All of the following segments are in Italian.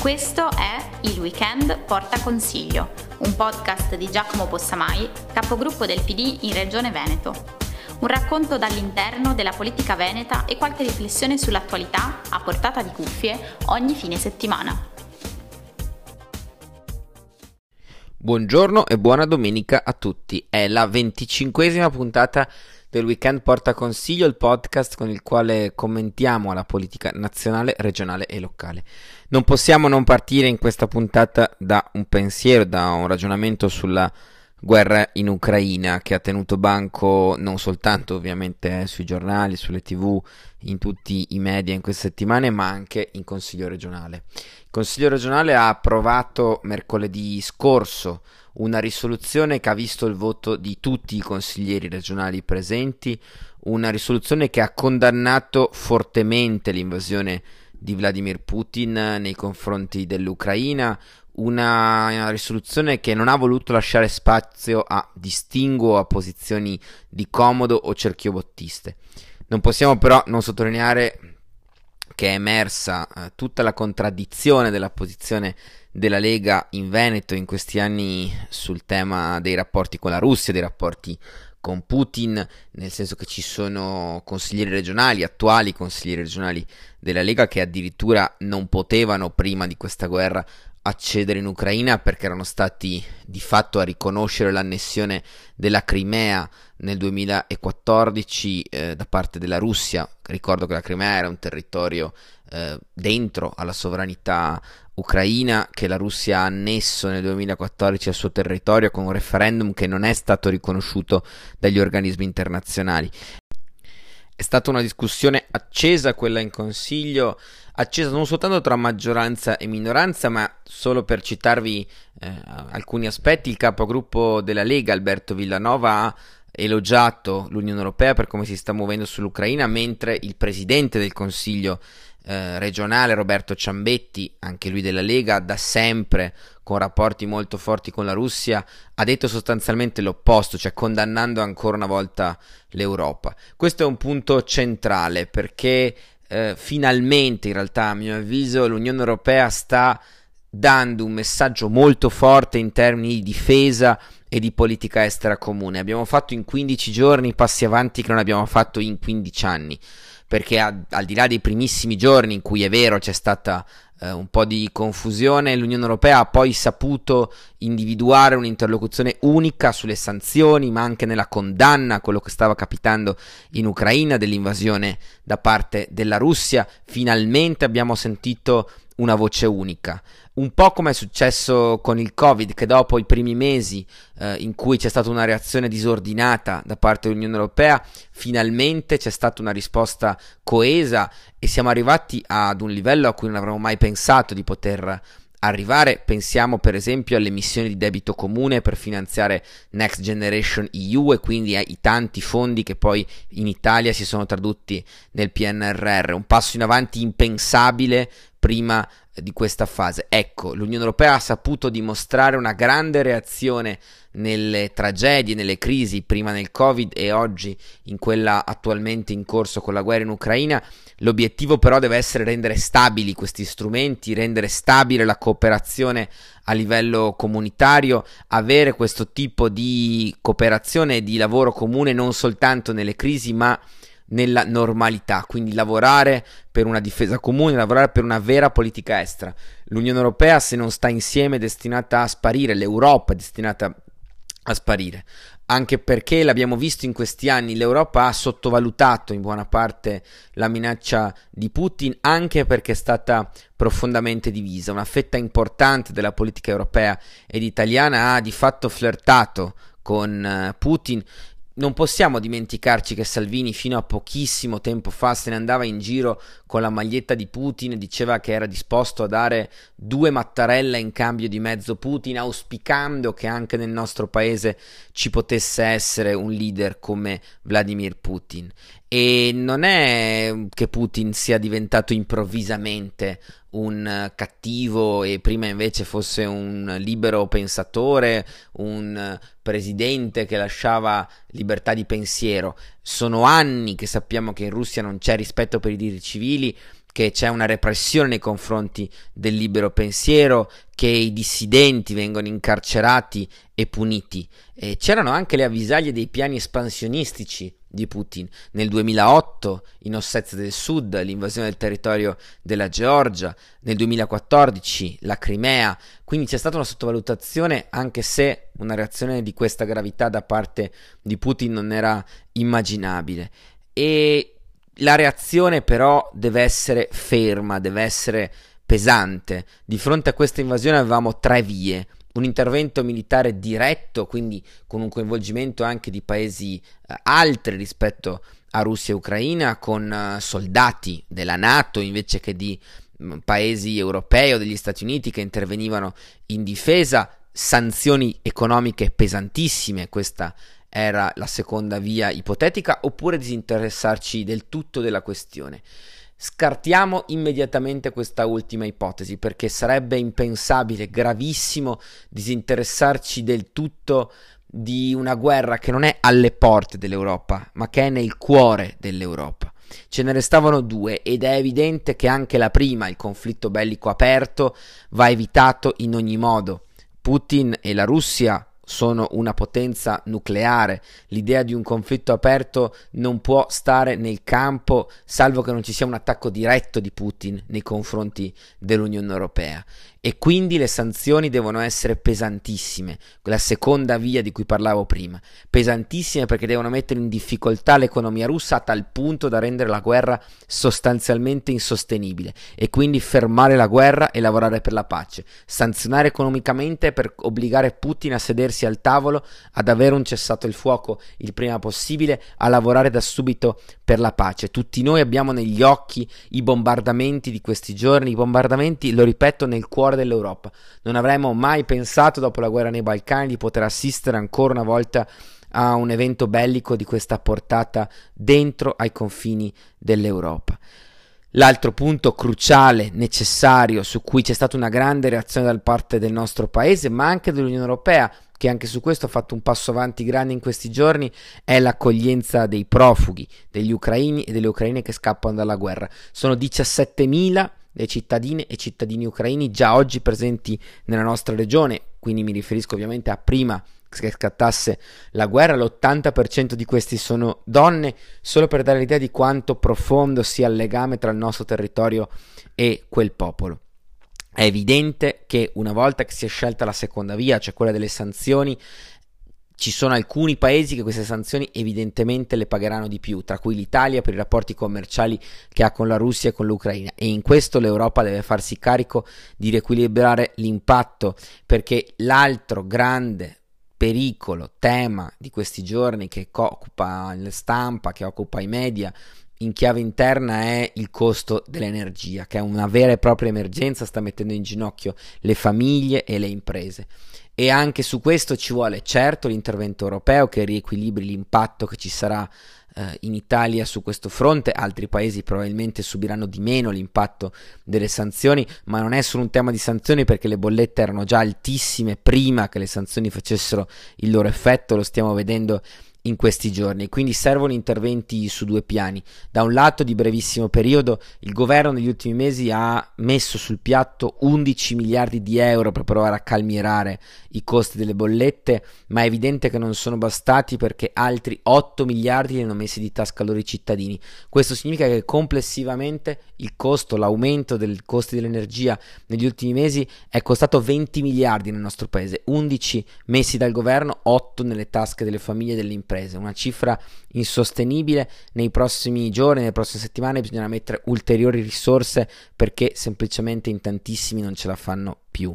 Questo è Il Weekend Porta Consiglio, un podcast di Giacomo Possamai, capogruppo del PD in Regione Veneto. Un racconto dall'interno della politica veneta e qualche riflessione sull'attualità a portata di cuffie ogni fine settimana. Buongiorno e buona domenica a tutti. È la venticinquesima puntata del Weekend Porta Consiglio, il podcast con il quale commentiamo la politica nazionale, regionale e locale. Non possiamo non partire in questa puntata da un pensiero, da un ragionamento sulla guerra in Ucraina che ha tenuto banco non soltanto ovviamente eh, sui giornali, sulle tv, in tutti i media in queste settimane, ma anche in Consiglio regionale. Il Consiglio regionale ha approvato mercoledì scorso una risoluzione che ha visto il voto di tutti i consiglieri regionali presenti, una risoluzione che ha condannato fortemente l'invasione di Vladimir Putin nei confronti dell'Ucraina, una risoluzione che non ha voluto lasciare spazio a distinguo, a posizioni di comodo o cerchiobottiste. Non possiamo però non sottolineare che è emersa eh, tutta la contraddizione della posizione della Lega in Veneto in questi anni sul tema dei rapporti con la Russia, dei rapporti con Putin, nel senso che ci sono consiglieri regionali, attuali consiglieri regionali della Lega che addirittura non potevano prima di questa guerra accedere in Ucraina perché erano stati di fatto a riconoscere l'annessione della Crimea nel 2014 eh, da parte della Russia. Ricordo che la Crimea era un territorio eh, dentro alla sovranità ucraina che la Russia ha annesso nel 2014 al suo territorio con un referendum che non è stato riconosciuto dagli organismi internazionali. È stata una discussione accesa quella in Consiglio, accesa non soltanto tra maggioranza e minoranza, ma solo per citarvi eh, alcuni aspetti, il capogruppo della Lega, Alberto Villanova, ha elogiato l'Unione Europea per come si sta muovendo sull'Ucraina, mentre il presidente del Consiglio eh, regionale Roberto Ciambetti, anche lui della Lega, da sempre con rapporti molto forti con la Russia, ha detto sostanzialmente l'opposto, cioè condannando ancora una volta l'Europa. Questo è un punto centrale perché eh, finalmente, in realtà, a mio avviso, l'Unione Europea sta dando un messaggio molto forte in termini di difesa e di politica estera comune. Abbiamo fatto in 15 giorni passi avanti che non abbiamo fatto in 15 anni perché a, al di là dei primissimi giorni in cui è vero c'è stata eh, un po' di confusione, l'Unione Europea ha poi saputo individuare un'interlocuzione unica sulle sanzioni, ma anche nella condanna a quello che stava capitando in Ucraina dell'invasione da parte della Russia. Finalmente abbiamo sentito una voce unica. Un po' come è successo con il Covid, che dopo i primi mesi eh, in cui c'è stata una reazione disordinata da parte dell'Unione Europea, finalmente c'è stata una risposta coesa e siamo arrivati ad un livello a cui non avremmo mai pensato di poter arrivare. Pensiamo per esempio alle missioni di debito comune per finanziare Next Generation EU e quindi ai tanti fondi che poi in Italia si sono tradotti nel PNRR. Un passo in avanti impensabile prima di questa fase. Ecco, l'Unione Europea ha saputo dimostrare una grande reazione nelle tragedie, nelle crisi, prima nel Covid e oggi in quella attualmente in corso con la guerra in Ucraina. L'obiettivo però deve essere rendere stabili questi strumenti, rendere stabile la cooperazione a livello comunitario, avere questo tipo di cooperazione e di lavoro comune non soltanto nelle crisi, ma nella normalità, quindi lavorare per una difesa comune, lavorare per una vera politica estera. L'Unione Europea se non sta insieme è destinata a sparire, l'Europa è destinata a sparire, anche perché l'abbiamo visto in questi anni, l'Europa ha sottovalutato in buona parte la minaccia di Putin, anche perché è stata profondamente divisa. Una fetta importante della politica europea ed italiana ha di fatto flirtato con uh, Putin non possiamo dimenticarci che Salvini fino a pochissimo tempo fa se ne andava in giro con la maglietta di Putin, diceva che era disposto a dare due Mattarella in cambio di mezzo Putin, auspicando che anche nel nostro paese ci potesse essere un leader come Vladimir Putin. E non è che Putin sia diventato improvvisamente un cattivo e prima invece fosse un libero pensatore, un presidente che lasciava libertà di pensiero. Sono anni che sappiamo che in Russia non c'è rispetto per i diritti civili, che c'è una repressione nei confronti del libero pensiero, che i dissidenti vengono incarcerati e puniti. E c'erano anche le avvisaglie dei piani espansionistici di Putin. Nel 2008 in Ossetia del Sud, l'invasione del territorio della Georgia, nel 2014 la Crimea, quindi c'è stata una sottovalutazione anche se una reazione di questa gravità da parte di Putin non era immaginabile. E la reazione però deve essere ferma, deve essere pesante. Di fronte a questa invasione avevamo tre vie. Un intervento militare diretto, quindi con un coinvolgimento anche di paesi eh, altri rispetto a Russia e Ucraina, con eh, soldati della Nato invece che di mh, mm, paesi europei o degli Stati Uniti che intervenivano in difesa, sanzioni economiche pesantissime, questa era la seconda via ipotetica, oppure disinteressarci del tutto della questione. Scartiamo immediatamente questa ultima ipotesi perché sarebbe impensabile, gravissimo, disinteressarci del tutto di una guerra che non è alle porte dell'Europa, ma che è nel cuore dell'Europa. Ce ne restavano due ed è evidente che anche la prima, il conflitto bellico aperto, va evitato in ogni modo. Putin e la Russia sono una potenza nucleare. L'idea di un conflitto aperto non può stare nel campo salvo che non ci sia un attacco diretto di Putin nei confronti dell'Unione Europea. E quindi le sanzioni devono essere pesantissime, quella seconda via di cui parlavo prima, pesantissime perché devono mettere in difficoltà l'economia russa a tal punto da rendere la guerra sostanzialmente insostenibile. E quindi fermare la guerra e lavorare per la pace, sanzionare economicamente per obbligare Putin a sedersi al tavolo, ad avere un cessato il fuoco il prima possibile, a lavorare da subito per la pace. Tutti noi abbiamo negli occhi i bombardamenti di questi giorni, i bombardamenti, lo ripeto, nel cuore dell'Europa. Non avremmo mai pensato, dopo la guerra nei Balcani, di poter assistere ancora una volta a un evento bellico di questa portata dentro ai confini dell'Europa. L'altro punto cruciale, necessario, su cui c'è stata una grande reazione da parte del nostro paese, ma anche dell'Unione Europea, che anche su questo ha fatto un passo avanti grande in questi giorni, è l'accoglienza dei profughi, degli ucraini e delle ucraine che scappano dalla guerra. Sono 17.000 le cittadine e cittadini ucraini già oggi presenti nella nostra regione, quindi mi riferisco ovviamente a prima che scattasse la guerra, l'80% di questi sono donne, solo per dare l'idea di quanto profondo sia il legame tra il nostro territorio e quel popolo. È evidente che una volta che si è scelta la seconda via, cioè quella delle sanzioni, ci sono alcuni paesi che queste sanzioni evidentemente le pagheranno di più, tra cui l'Italia per i rapporti commerciali che ha con la Russia e con l'Ucraina. E in questo l'Europa deve farsi carico di riequilibrare l'impatto perché l'altro grande pericolo, tema di questi giorni che occupa la stampa, che occupa i media in chiave interna è il costo dell'energia, che è una vera e propria emergenza, sta mettendo in ginocchio le famiglie e le imprese. E anche su questo ci vuole certo l'intervento europeo che riequilibri l'impatto che ci sarà eh, in Italia su questo fronte, altri paesi probabilmente subiranno di meno l'impatto delle sanzioni, ma non è solo un tema di sanzioni perché le bollette erano già altissime prima che le sanzioni facessero il loro effetto, lo stiamo vedendo in questi giorni, quindi servono interventi su due piani. Da un lato, di brevissimo periodo, il governo negli ultimi mesi ha messo sul piatto 11 miliardi di euro per provare a calmierare i costi delle bollette, ma è evidente che non sono bastati perché altri 8 miliardi li hanno messi di tasca loro i cittadini. Questo significa che complessivamente il costo, l'aumento dei costi dell'energia negli ultimi mesi è costato 20 miliardi nel nostro paese, 11 messi dal governo, 8 nelle tasche delle famiglie e delle imprese, una cifra insostenibile. Nei prossimi giorni, nelle prossime settimane bisognerà mettere ulteriori risorse perché semplicemente in tantissimi non ce la fanno più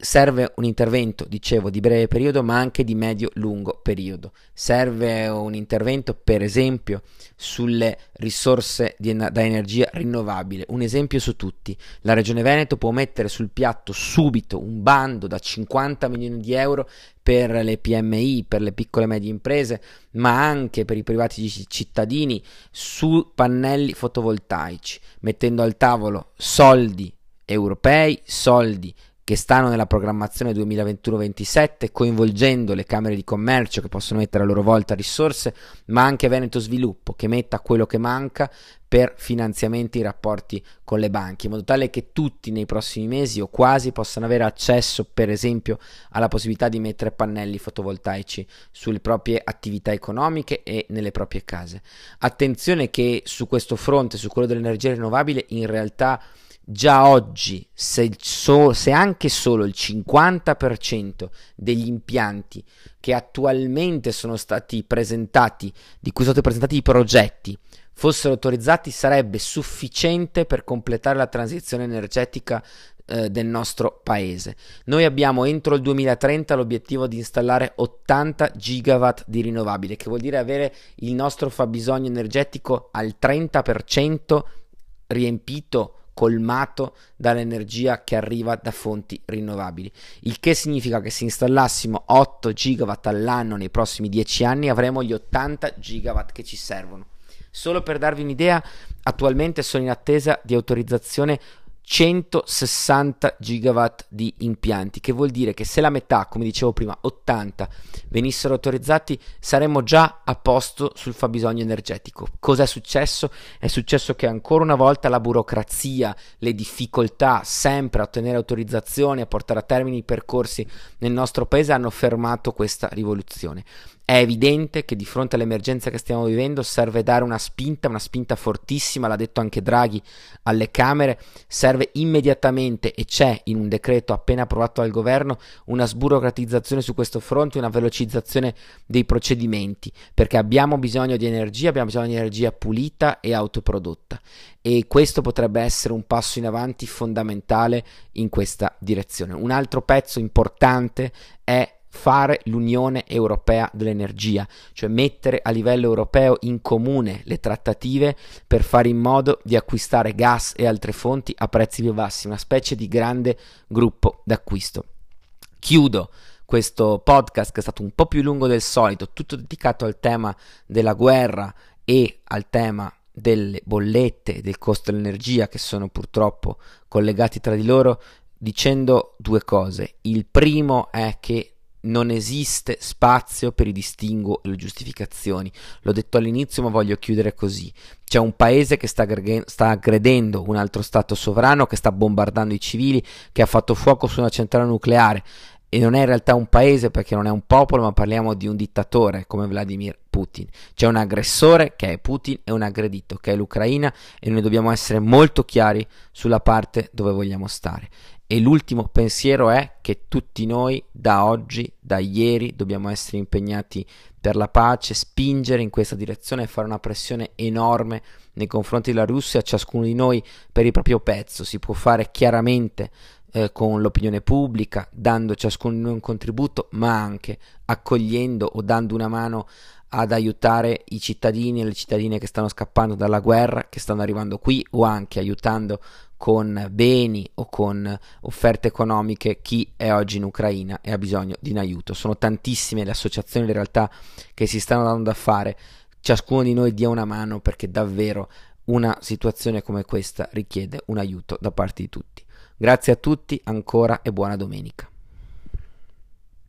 serve un intervento, dicevo, di breve periodo, ma anche di medio-lungo periodo. Serve un intervento, per esempio, sulle risorse di, da energia rinnovabile. Un esempio su tutti. La Regione Veneto può mettere sul piatto subito un bando da 50 milioni di euro per le PMI, per le piccole e medie imprese, ma anche per i privati cittadini su pannelli fotovoltaici, mettendo al tavolo soldi europei, soldi che stanno nella programmazione 2021-27, coinvolgendo le camere di commercio che possono mettere a loro volta risorse, ma anche Veneto Sviluppo che metta quello che manca per finanziamenti in rapporti con le banche, in modo tale che tutti nei prossimi mesi o quasi possano avere accesso, per esempio, alla possibilità di mettere pannelli fotovoltaici sulle proprie attività economiche e nelle proprie case. Attenzione che su questo fronte, su quello dell'energia rinnovabile, in realtà già oggi, se, so, se, anche solo il 50% degli impianti che attualmente sono stati presentati, di cui sono stati presentati i progetti, fossero autorizzati, sarebbe sufficiente per completare la transizione energetica eh, del nostro paese. Noi abbiamo entro il 2030 l'obiettivo di installare 80 gigawatt di rinnovabile, che vuol dire avere il nostro fabbisogno energetico al 30% riempito colmato dall'energia che arriva da fonti rinnovabili. Il che significa che se installassimo 8 gigawatt all'anno nei prossimi 10 anni avremo gli 80 gigawatt che ci servono. Solo per darvi un'idea, attualmente sono in attesa di autorizzazione 160 gigawatt di impianti, che vuol dire che se la metà, come dicevo prima, 80 venissero autorizzati, saremmo già a posto sul fabbisogno energetico. Cosa è successo? È successo che ancora una volta la burocrazia, le difficoltà sempre a ottenere autorizzazioni, a portare a termine i percorsi nel nostro paese hanno fermato questa rivoluzione. È evidente che di fronte all'emergenza che stiamo vivendo serve dare una spinta, una spinta fortissima, l'ha detto anche Draghi alle Camere, serve immediatamente e c'è in un decreto appena approvato dal governo una sburocratizzazione su questo fronte, una velocizzazione dei procedimenti, perché abbiamo bisogno di energia, abbiamo bisogno di energia pulita e autoprodotta e questo potrebbe essere un passo in avanti fondamentale in questa direzione. Un altro pezzo importante è fare l'Unione Europea dell'Energia, cioè mettere a livello europeo in comune le trattative per fare in modo di acquistare gas e altre fonti a prezzi più bassi, una specie di grande gruppo d'acquisto. Chiudo questo podcast che è stato un po' più lungo del solito, tutto dedicato al tema della guerra e al tema delle bollette del costo dell'energia che sono purtroppo collegati tra di loro dicendo due cose. Il primo è che non esiste spazio per i distinguo e le giustificazioni. L'ho detto all'inizio, ma voglio chiudere così. C'è un paese che sta, aggre- sta, aggredendo un altro Stato sovrano, che sta bombardando i civili, che ha fatto fuoco su una centrale nucleare. E non è in realtà un paese perché non è un popolo, ma parliamo di un dittatore come Vladimir Putin. C'è un aggressore che è Putin e un aggredito che è l'Ucraina e noi dobbiamo essere molto chiari sulla parte dove vogliamo stare. E l'ultimo pensiero è che tutti noi da oggi, da ieri, dobbiamo essere impegnati per la pace, spingere in questa direzione e fare una pressione enorme nei confronti della Russia, ciascuno di noi per il proprio pezzo. Si può fare chiaramente eh, con l'opinione pubblica, dando ciascuno di noi un contributo, ma anche accogliendo o dando una mano ad aiutare i cittadini e le cittadine che stanno scappando dalla guerra, che stanno arrivando qui, o anche aiutando con beni o con offerte economiche chi è oggi in Ucraina e ha bisogno di un aiuto. Sono tantissime le associazioni, le realtà che si stanno dando da fare. Ciascuno di noi dia una mano perché davvero una situazione come questa richiede un aiuto da parte di tutti. Grazie a tutti ancora e buona domenica.